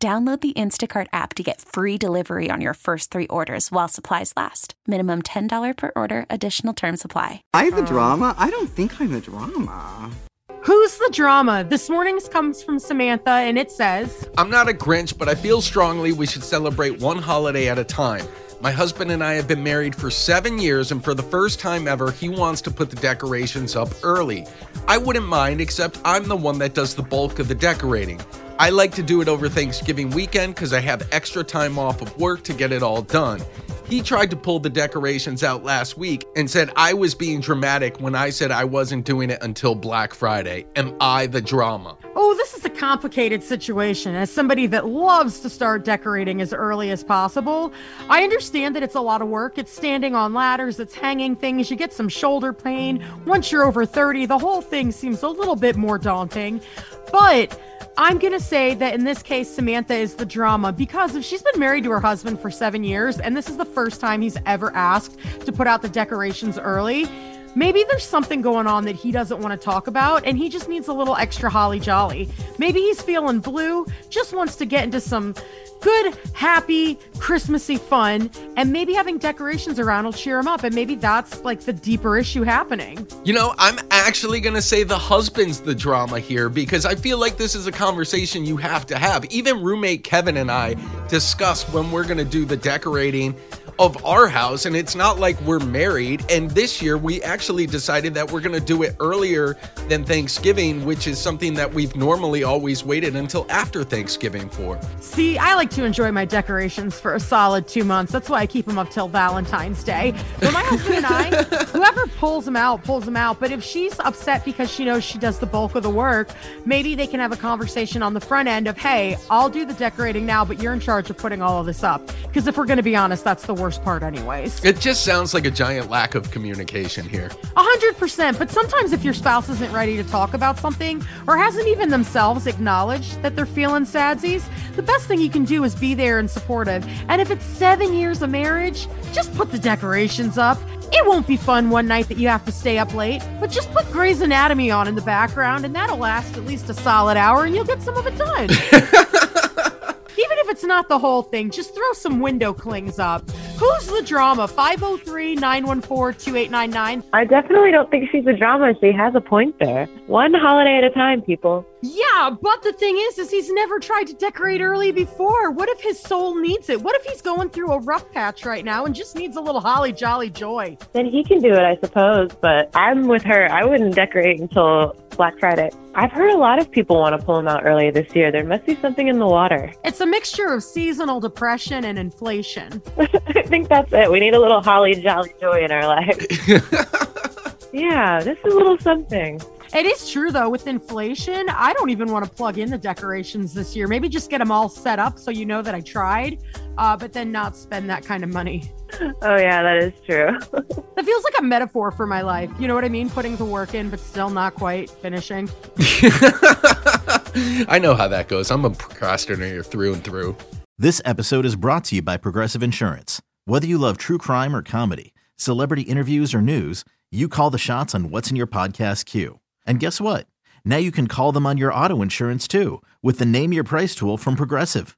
Download the Instacart app to get free delivery on your first three orders while supplies last. Minimum $10 per order, additional term supply. I am the drama? I don't think I'm the drama. Who's the drama? This morning's comes from Samantha and it says I'm not a Grinch, but I feel strongly we should celebrate one holiday at a time. My husband and I have been married for seven years, and for the first time ever, he wants to put the decorations up early. I wouldn't mind, except I'm the one that does the bulk of the decorating. I like to do it over Thanksgiving weekend because I have extra time off of work to get it all done. He tried to pull the decorations out last week and said I was being dramatic when I said I wasn't doing it until Black Friday. Am I the drama? Oh, this is a complicated situation. As somebody that loves to start decorating as early as possible, I understand that it's a lot of work. It's standing on ladders, it's hanging things, you get some shoulder pain. Once you're over 30, the whole thing seems a little bit more daunting. But I'm going to say that in this case, Samantha is the drama because if she's been married to her husband for seven years and this is the first time he's ever asked to put out the decorations early, maybe there's something going on that he doesn't want to talk about and he just needs a little extra holly jolly. Maybe he's feeling blue, just wants to get into some good, happy, Christmassy fun, and maybe having decorations around will cheer him up. And maybe that's like the deeper issue happening. You know, I'm actually going to say the husband's the drama here because I feel like this is a conversation you have to have. Even roommate Kevin and I discussed when we're going to do the decorating of our house and it's not like we're married and this year we actually decided that we're going to do it earlier than Thanksgiving which is something that we've normally always waited until after Thanksgiving for. See, I like to enjoy my decorations for a solid 2 months. That's why I keep them up till Valentine's Day. But my husband and I, whoever pulls them out, pulls them out, but if she's upset because she knows she does the bulk of the work, maybe they can have a conversation on the front end of, "Hey, I'll do the decorating now, but you're in charge of putting all of this up." Because if we're going to be honest, that's the worst part anyways. It just sounds like a giant lack of communication here. A hundred percent. But sometimes if your spouse isn't ready to talk about something or hasn't even themselves acknowledged that they're feeling sadsies, the best thing you can do is be there and supportive. And if it's seven years of marriage, just put the decorations up. It won't be fun one night that you have to stay up late, but just put Grey's Anatomy on in the background and that'll last at least a solid hour and you'll get some of it done. Even if it's not the whole thing, just throw some window clings up. Who's the drama? 503 914 2899. I definitely don't think she's a drama. She has a point there. One holiday at a time, people. Yeah, but the thing is, is he's never tried to decorate early before. What if his soul needs it? What if he's going through a rough patch right now and just needs a little holly jolly joy? Then he can do it, I suppose. But I'm with her. I wouldn't decorate until Black Friday. I've heard a lot of people want to pull them out early this year. There must be something in the water. It's a mixture of seasonal depression and inflation. I think that's it. We need a little holly jolly joy in our life. yeah, this is a little something. It is true though, with inflation, I don't even want to plug in the decorations this year. Maybe just get them all set up so you know that I tried, uh, but then not spend that kind of money. Oh, yeah, that is true. That feels like a metaphor for my life. You know what I mean? Putting the work in, but still not quite finishing. I know how that goes. I'm a procrastinator through and through. This episode is brought to you by Progressive Insurance. Whether you love true crime or comedy, celebrity interviews or news, you call the shots on what's in your podcast queue. And guess what? Now you can call them on your auto insurance too with the Name Your Price tool from Progressive.